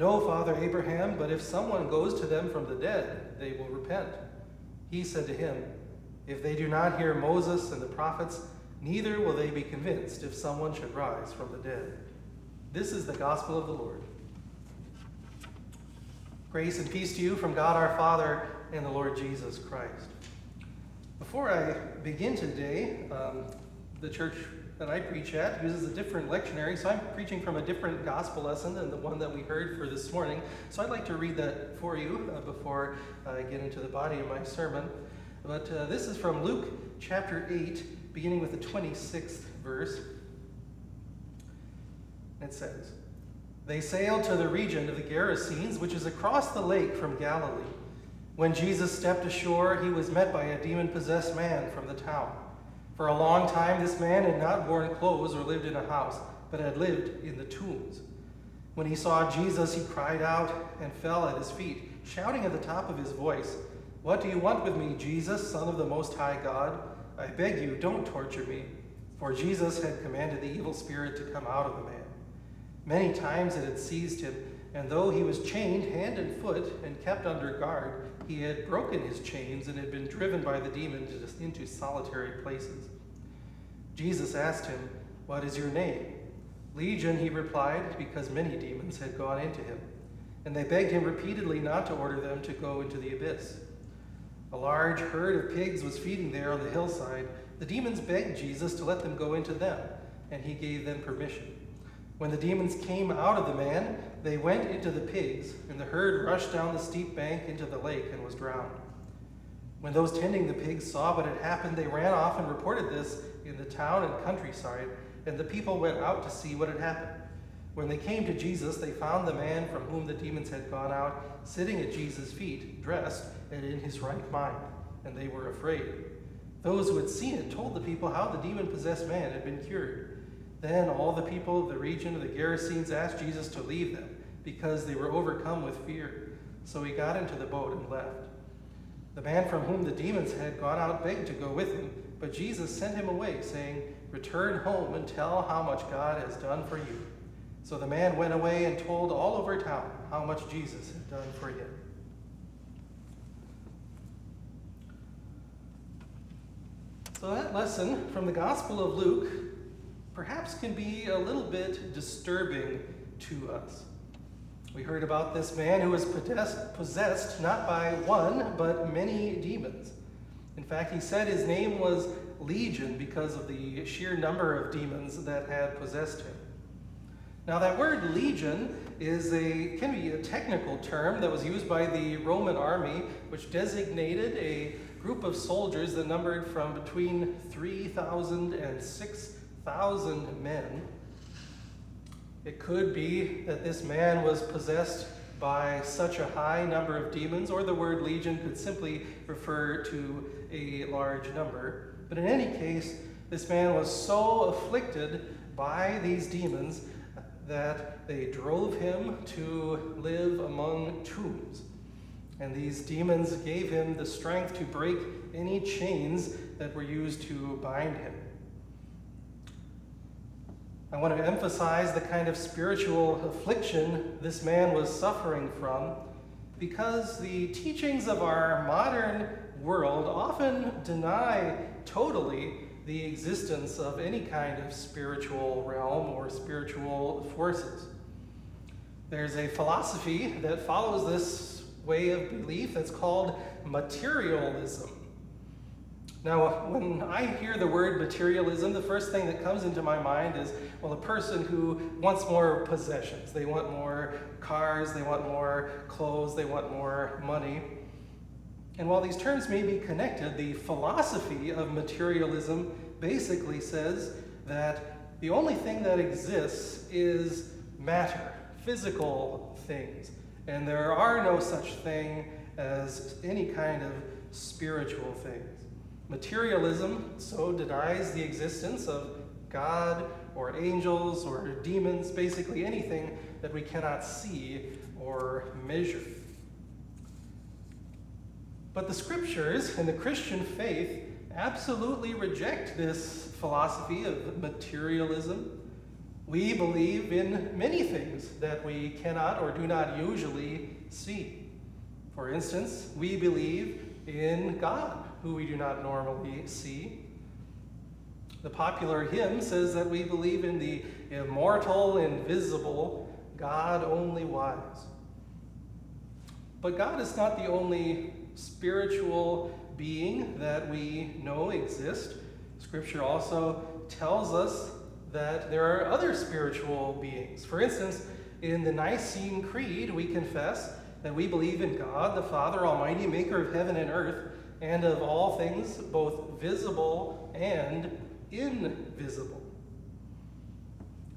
no, Father Abraham, but if someone goes to them from the dead, they will repent. He said to him, If they do not hear Moses and the prophets, neither will they be convinced if someone should rise from the dead. This is the gospel of the Lord. Grace and peace to you from God our Father and the Lord Jesus Christ. Before I begin today, um, the church that I preach at uses a different lectionary, so I'm preaching from a different gospel lesson than the one that we heard for this morning. So I'd like to read that for you uh, before I get into the body of my sermon. But uh, this is from Luke chapter 8, beginning with the 26th verse. It says, They sailed to the region of the Gerasenes, which is across the lake from Galilee. When Jesus stepped ashore, he was met by a demon possessed man from the town. For a long time, this man had not worn clothes or lived in a house, but had lived in the tombs. When he saw Jesus, he cried out and fell at his feet, shouting at the top of his voice, What do you want with me, Jesus, Son of the Most High God? I beg you, don't torture me. For Jesus had commanded the evil spirit to come out of the man. Many times it had seized him, and though he was chained hand and foot and kept under guard, he had broken his chains and had been driven by the demon into solitary places. Jesus asked him, What is your name? Legion, he replied, because many demons had gone into him. And they begged him repeatedly not to order them to go into the abyss. A large herd of pigs was feeding there on the hillside. The demons begged Jesus to let them go into them, and he gave them permission. When the demons came out of the man, they went into the pigs, and the herd rushed down the steep bank into the lake and was drowned. When those tending the pigs saw what had happened, they ran off and reported this in the town and countryside, and the people went out to see what had happened. When they came to Jesus, they found the man from whom the demons had gone out sitting at Jesus' feet, dressed and in his right mind, and they were afraid. Those who had seen it told the people how the demon possessed man had been cured. Then all the people of the region of the Gerasenes asked Jesus to leave them, because they were overcome with fear. So he got into the boat and left. The man from whom the demons had gone out begged to go with him, but Jesus sent him away, saying, Return home and tell how much God has done for you. So the man went away and told all over town how much Jesus had done for him. So that lesson from the Gospel of Luke perhaps can be a little bit disturbing to us. We heard about this man who was possessed not by one, but many demons. In fact, he said his name was Legion because of the sheer number of demons that had possessed him. Now, that word legion is a can be a technical term that was used by the Roman army, which designated a group of soldiers that numbered from between 3,000 and 6,000 men. It could be that this man was possessed by such a high number of demons, or the word legion could simply refer to a large number. But in any case, this man was so afflicted by these demons that they drove him to live among tombs. And these demons gave him the strength to break any chains that were used to bind him. I want to emphasize the kind of spiritual affliction this man was suffering from because the teachings of our modern world often deny totally the existence of any kind of spiritual realm or spiritual forces. There's a philosophy that follows this way of belief that's called materialism. Now, when I hear the word materialism, the first thing that comes into my mind is, well, a person who wants more possessions. They want more cars, they want more clothes, they want more money. And while these terms may be connected, the philosophy of materialism basically says that the only thing that exists is matter, physical things. And there are no such thing as any kind of spiritual things. Materialism so denies the existence of God or angels or demons, basically anything that we cannot see or measure. But the scriptures and the Christian faith absolutely reject this philosophy of materialism. We believe in many things that we cannot or do not usually see. For instance, we believe in God who we do not normally see. The popular hymn says that we believe in the immortal, invisible, God only wise. But God is not the only spiritual being that we know exists. Scripture also tells us that there are other spiritual beings. For instance, in the Nicene Creed, we confess that we believe in God, the Father Almighty, maker of heaven and earth, and of all things, both visible and invisible.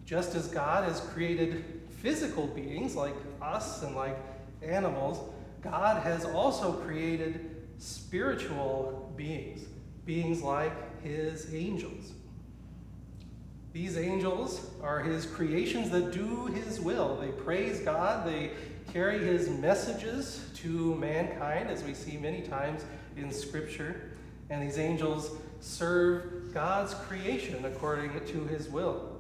Just as God has created physical beings like us and like animals, God has also created spiritual beings, beings like his angels. These angels are his creations that do his will. They praise God, they carry his messages to mankind, as we see many times in Scripture. And these angels serve God's creation according to his will.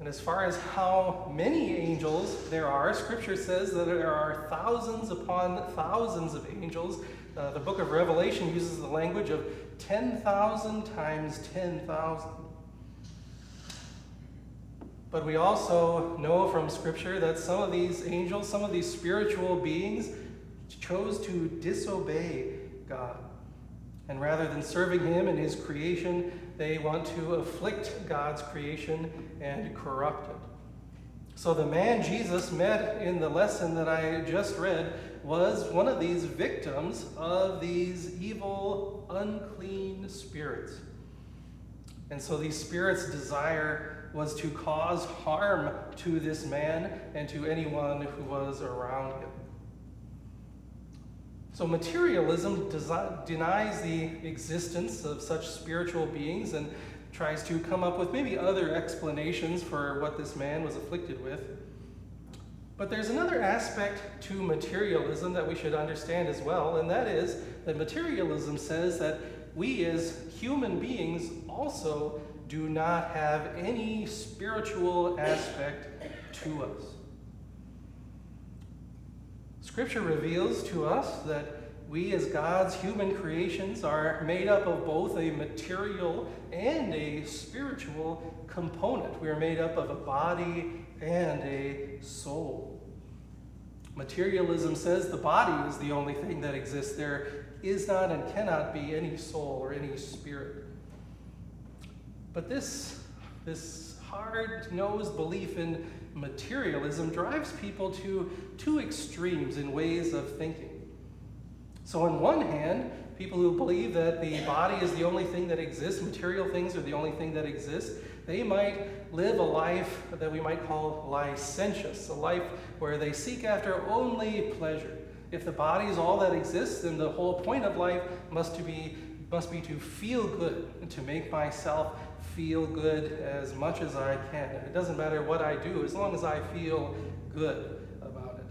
And as far as how many angels there are, Scripture says that there are thousands upon thousands of angels. Uh, the book of Revelation uses the language of 10,000 times 10,000. But we also know from Scripture that some of these angels, some of these spiritual beings, chose to disobey God. And rather than serving Him and His creation, they want to afflict God's creation and corrupt it. So the man Jesus met in the lesson that I just read was one of these victims of these evil, unclean spirits. And so these spirits' desire was to cause harm to this man and to anyone who was around him. So, materialism denies the existence of such spiritual beings and tries to come up with maybe other explanations for what this man was afflicted with. But there's another aspect to materialism that we should understand as well, and that is that materialism says that we as human beings also do not have any spiritual aspect to us. Scripture reveals to us that we, as God's human creations, are made up of both a material and a spiritual component. We are made up of a body and a soul. Materialism says the body is the only thing that exists. There is not and cannot be any soul or any spirit. But this, this hard nosed belief in materialism drives people to two extremes in ways of thinking. So, on one hand, people who believe that the body is the only thing that exists, material things are the only thing that exists, they might live a life that we might call licentious, a life where they seek after only pleasure. If the body is all that exists, then the whole point of life must to be must be to feel good and to make myself feel good as much as I can. It doesn't matter what I do as long as I feel good about it.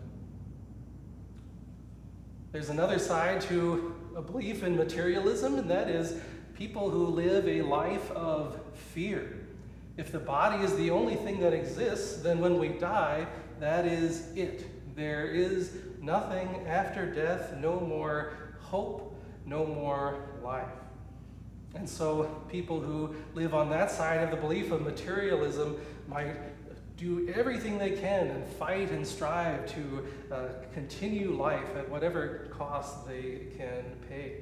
There's another side to a belief in materialism, and that is people who live a life of fear. If the body is the only thing that exists, then when we die, that is it. There is nothing after death, no more hope, no more life. And so, people who live on that side of the belief of materialism might do everything they can and fight and strive to uh, continue life at whatever cost they can pay.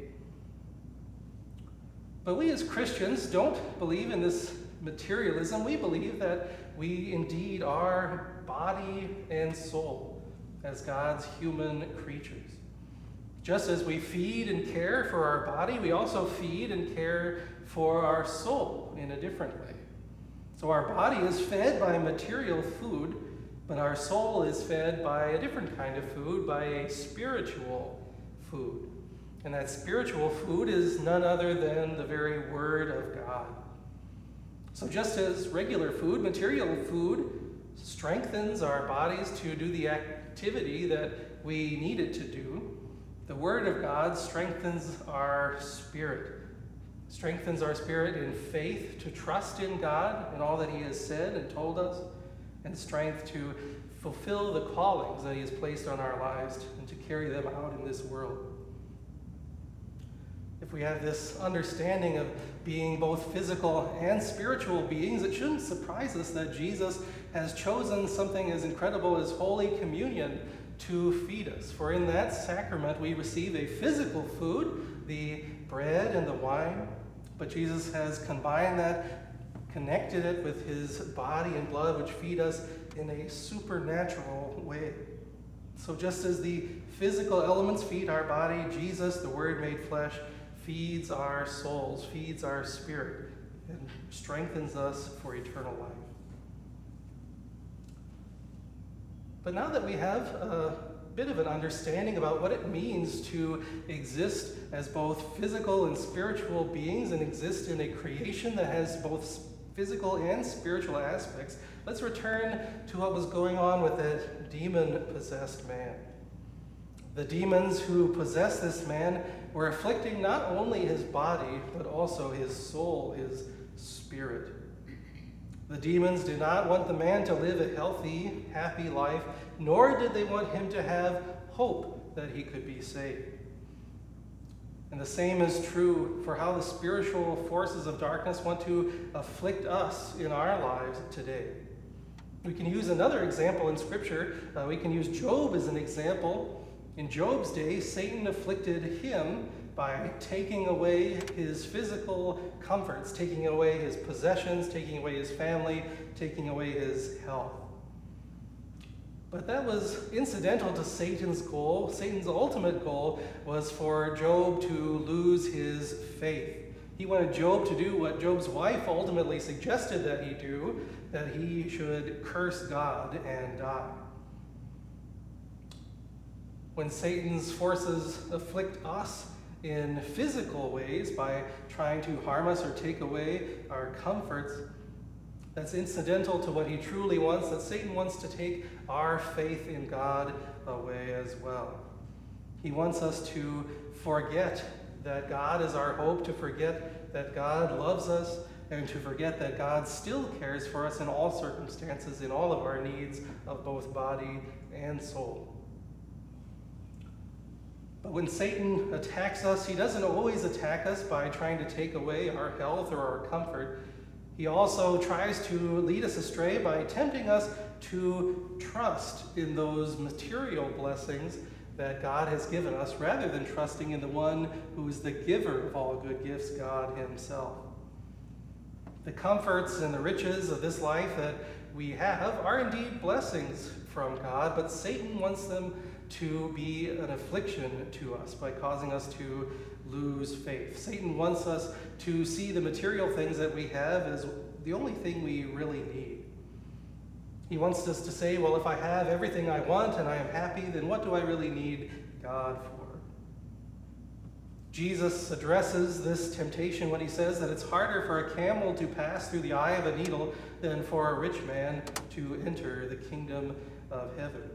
But we as Christians don't believe in this materialism. We believe that we indeed are body and soul as God's human creatures. Just as we feed and care for our body, we also feed and care for our soul in a different way. So our body is fed by material food, but our soul is fed by a different kind of food, by a spiritual food. And that spiritual food is none other than the very Word of God. So, just as regular food, material food, strengthens our bodies to do the activity that we needed to do, the Word of God strengthens our spirit, strengthens our spirit in faith to trust in God and all that He has said and told us, and strength to fulfill the callings that He has placed on our lives and to carry them out in this world. If we have this understanding of being both physical and spiritual beings, it shouldn't surprise us that Jesus has chosen something as incredible as Holy Communion to feed us. For in that sacrament, we receive a physical food, the bread and the wine, but Jesus has combined that, connected it with his body and blood, which feed us in a supernatural way. So, just as the physical elements feed our body, Jesus, the Word made flesh, feeds our souls, feeds our spirit, and strengthens us for eternal life. But now that we have a bit of an understanding about what it means to exist as both physical and spiritual beings and exist in a creation that has both physical and spiritual aspects, let's return to what was going on with that demon possessed man. The demons who possessed this man were afflicting not only his body, but also his soul, his spirit. The demons did not want the man to live a healthy, happy life, nor did they want him to have hope that he could be saved. And the same is true for how the spiritual forces of darkness want to afflict us in our lives today. We can use another example in Scripture. Uh, we can use Job as an example. In Job's day, Satan afflicted him by taking away his physical comforts, taking away his possessions, taking away his family, taking away his health. But that was incidental to Satan's goal. Satan's ultimate goal was for Job to lose his faith. He wanted Job to do what Job's wife ultimately suggested that he do, that he should curse God and die. When Satan's forces afflict us, in physical ways by trying to harm us or take away our comforts. That's incidental to what he truly wants, that Satan wants to take our faith in God away as well. He wants us to forget that God is our hope, to forget that God loves us, and to forget that God still cares for us in all circumstances, in all of our needs of both body and soul. But when Satan attacks us, he doesn't always attack us by trying to take away our health or our comfort. He also tries to lead us astray by tempting us to trust in those material blessings that God has given us rather than trusting in the one who is the giver of all good gifts, God Himself. The comforts and the riches of this life that we have are indeed blessings from God, but Satan wants them to be an affliction to us by causing us to lose faith. Satan wants us to see the material things that we have as the only thing we really need. He wants us to say, well, if I have everything I want and I am happy, then what do I really need God for? Jesus addresses this temptation when he says that it's harder for a camel to pass through the eye of a needle than for a rich man to enter the kingdom of heaven.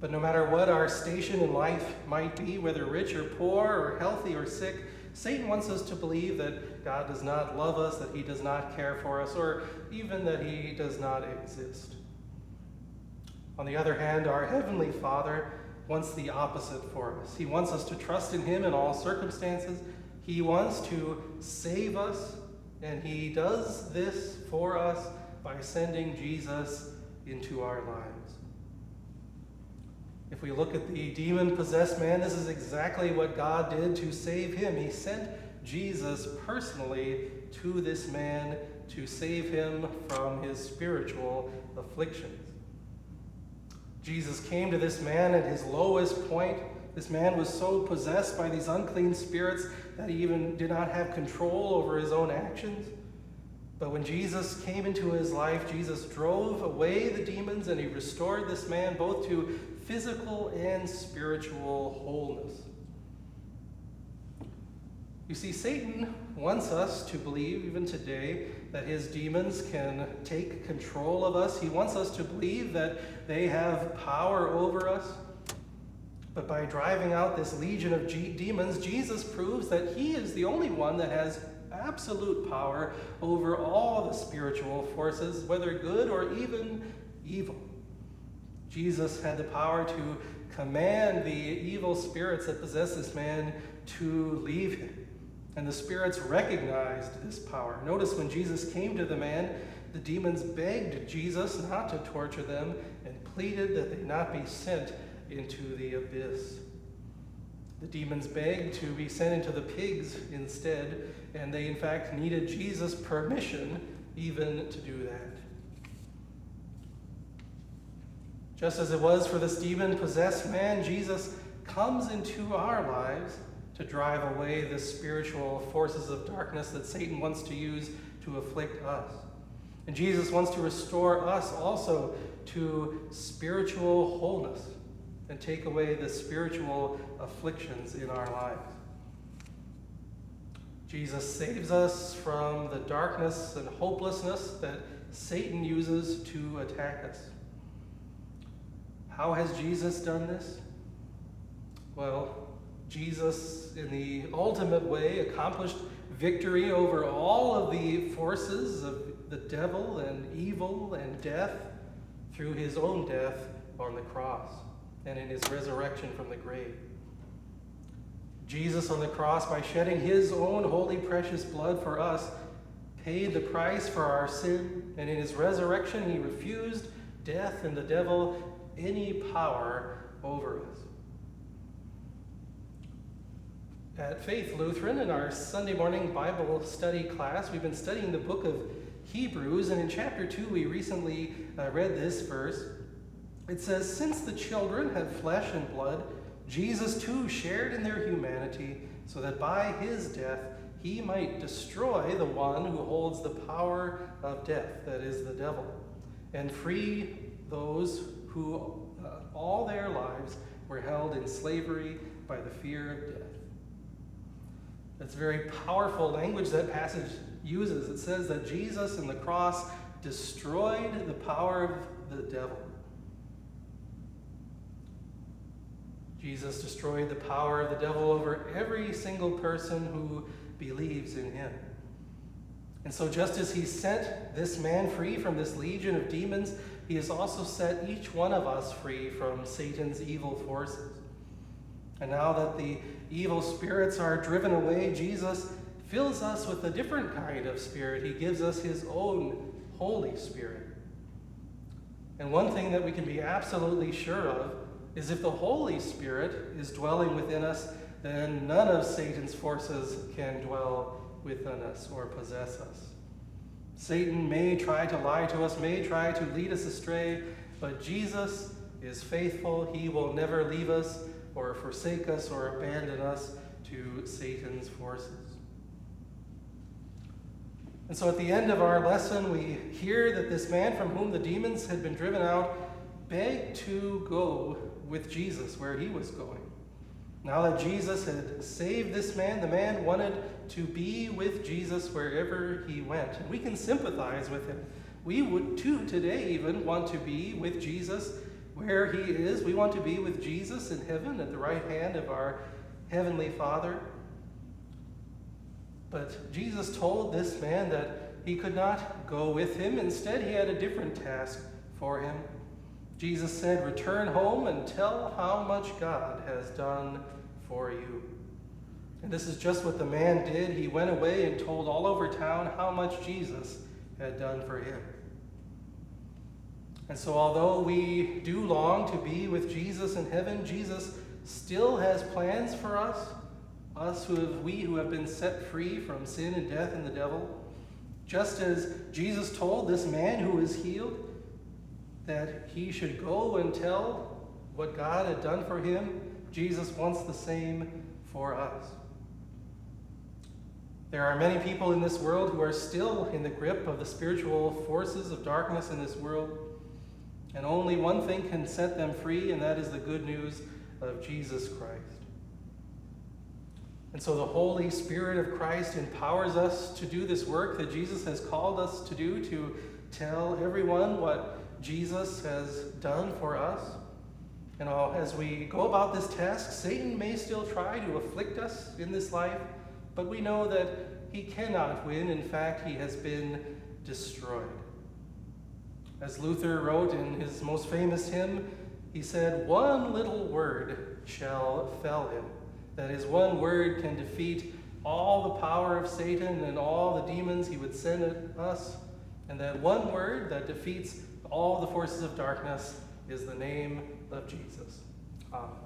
But no matter what our station in life might be, whether rich or poor, or healthy or sick, Satan wants us to believe that God does not love us, that he does not care for us, or even that he does not exist. On the other hand, our Heavenly Father wants the opposite for us. He wants us to trust in Him in all circumstances. He wants to save us, and He does this for us by sending Jesus into our lives. If we look at the demon possessed man, this is exactly what God did to save him. He sent Jesus personally to this man to save him from his spiritual afflictions. Jesus came to this man at his lowest point. This man was so possessed by these unclean spirits that he even did not have control over his own actions. But when Jesus came into his life, Jesus drove away the demons and he restored this man both to physical and spiritual wholeness. You see, Satan wants us to believe, even today, that his demons can take control of us. He wants us to believe that they have power over us. But by driving out this legion of G- demons, Jesus proves that he is the only one that has absolute power over all the spiritual forces, whether good or even evil. Jesus had the power to command the evil spirits that possess this man to leave him. And the spirits recognized this power. Notice when Jesus came to the man, the demons begged Jesus not to torture them and pleaded that they not be sent into the abyss. The demons begged to be sent into the pigs instead, and they in fact needed Jesus' permission even to do that. Just as it was for this demon possessed man, Jesus comes into our lives to drive away the spiritual forces of darkness that Satan wants to use to afflict us. And Jesus wants to restore us also to spiritual wholeness and take away the spiritual afflictions in our lives. Jesus saves us from the darkness and hopelessness that Satan uses to attack us. How has Jesus done this? Well, Jesus, in the ultimate way, accomplished victory over all of the forces of the devil and evil and death through his own death on the cross and in his resurrection from the grave. Jesus on the cross, by shedding his own holy, precious blood for us, paid the price for our sin, and in his resurrection, he refused death and the devil any power over us. At Faith Lutheran, in our Sunday morning Bible study class, we've been studying the book of Hebrews, and in chapter 2, we recently uh, read this verse. It says, Since the children have flesh and blood, Jesus too shared in their humanity, so that by his death he might destroy the one who holds the power of death, that is, the devil, and free those who uh, all their lives were held in slavery by the fear of death. That's very powerful language that passage uses. It says that Jesus in the cross destroyed the power of the devil. Jesus destroyed the power of the devil over every single person who believes in him. And so, just as he sent this man free from this legion of demons, he has also set each one of us free from Satan's evil forces. And now that the evil spirits are driven away, Jesus fills us with a different kind of spirit. He gives us his own Holy Spirit. And one thing that we can be absolutely sure of is if the Holy Spirit is dwelling within us, then none of Satan's forces can dwell within us or possess us. Satan may try to lie to us, may try to lead us astray, but Jesus is faithful. He will never leave us or forsake us or abandon us to Satan's forces. And so at the end of our lesson, we hear that this man from whom the demons had been driven out begged to go with Jesus where he was going. Now that Jesus had saved this man, the man wanted to be with Jesus wherever he went. And we can sympathize with him. We would too today even want to be with Jesus where he is. We want to be with Jesus in heaven at the right hand of our heavenly Father. But Jesus told this man that he could not go with him. Instead, he had a different task for him. Jesus said, Return home and tell how much God has done for you. And this is just what the man did. He went away and told all over town how much Jesus had done for him. And so, although we do long to be with Jesus in heaven, Jesus still has plans for us, us who have, we who have been set free from sin and death and the devil. Just as Jesus told this man who was healed that he should go and tell what God had done for him, Jesus wants the same for us. There are many people in this world who are still in the grip of the spiritual forces of darkness in this world. And only one thing can set them free, and that is the good news of Jesus Christ. And so the Holy Spirit of Christ empowers us to do this work that Jesus has called us to do, to tell everyone what Jesus has done for us. And as we go about this task, Satan may still try to afflict us in this life, but we know that he cannot win. In fact, he has been destroyed. As Luther wrote in his most famous hymn, he said, One little word shall fell him. That is, one word can defeat all the power of Satan and all the demons he would send at us. And that one word that defeats all the forces of darkness is the name of Jesus. Amen.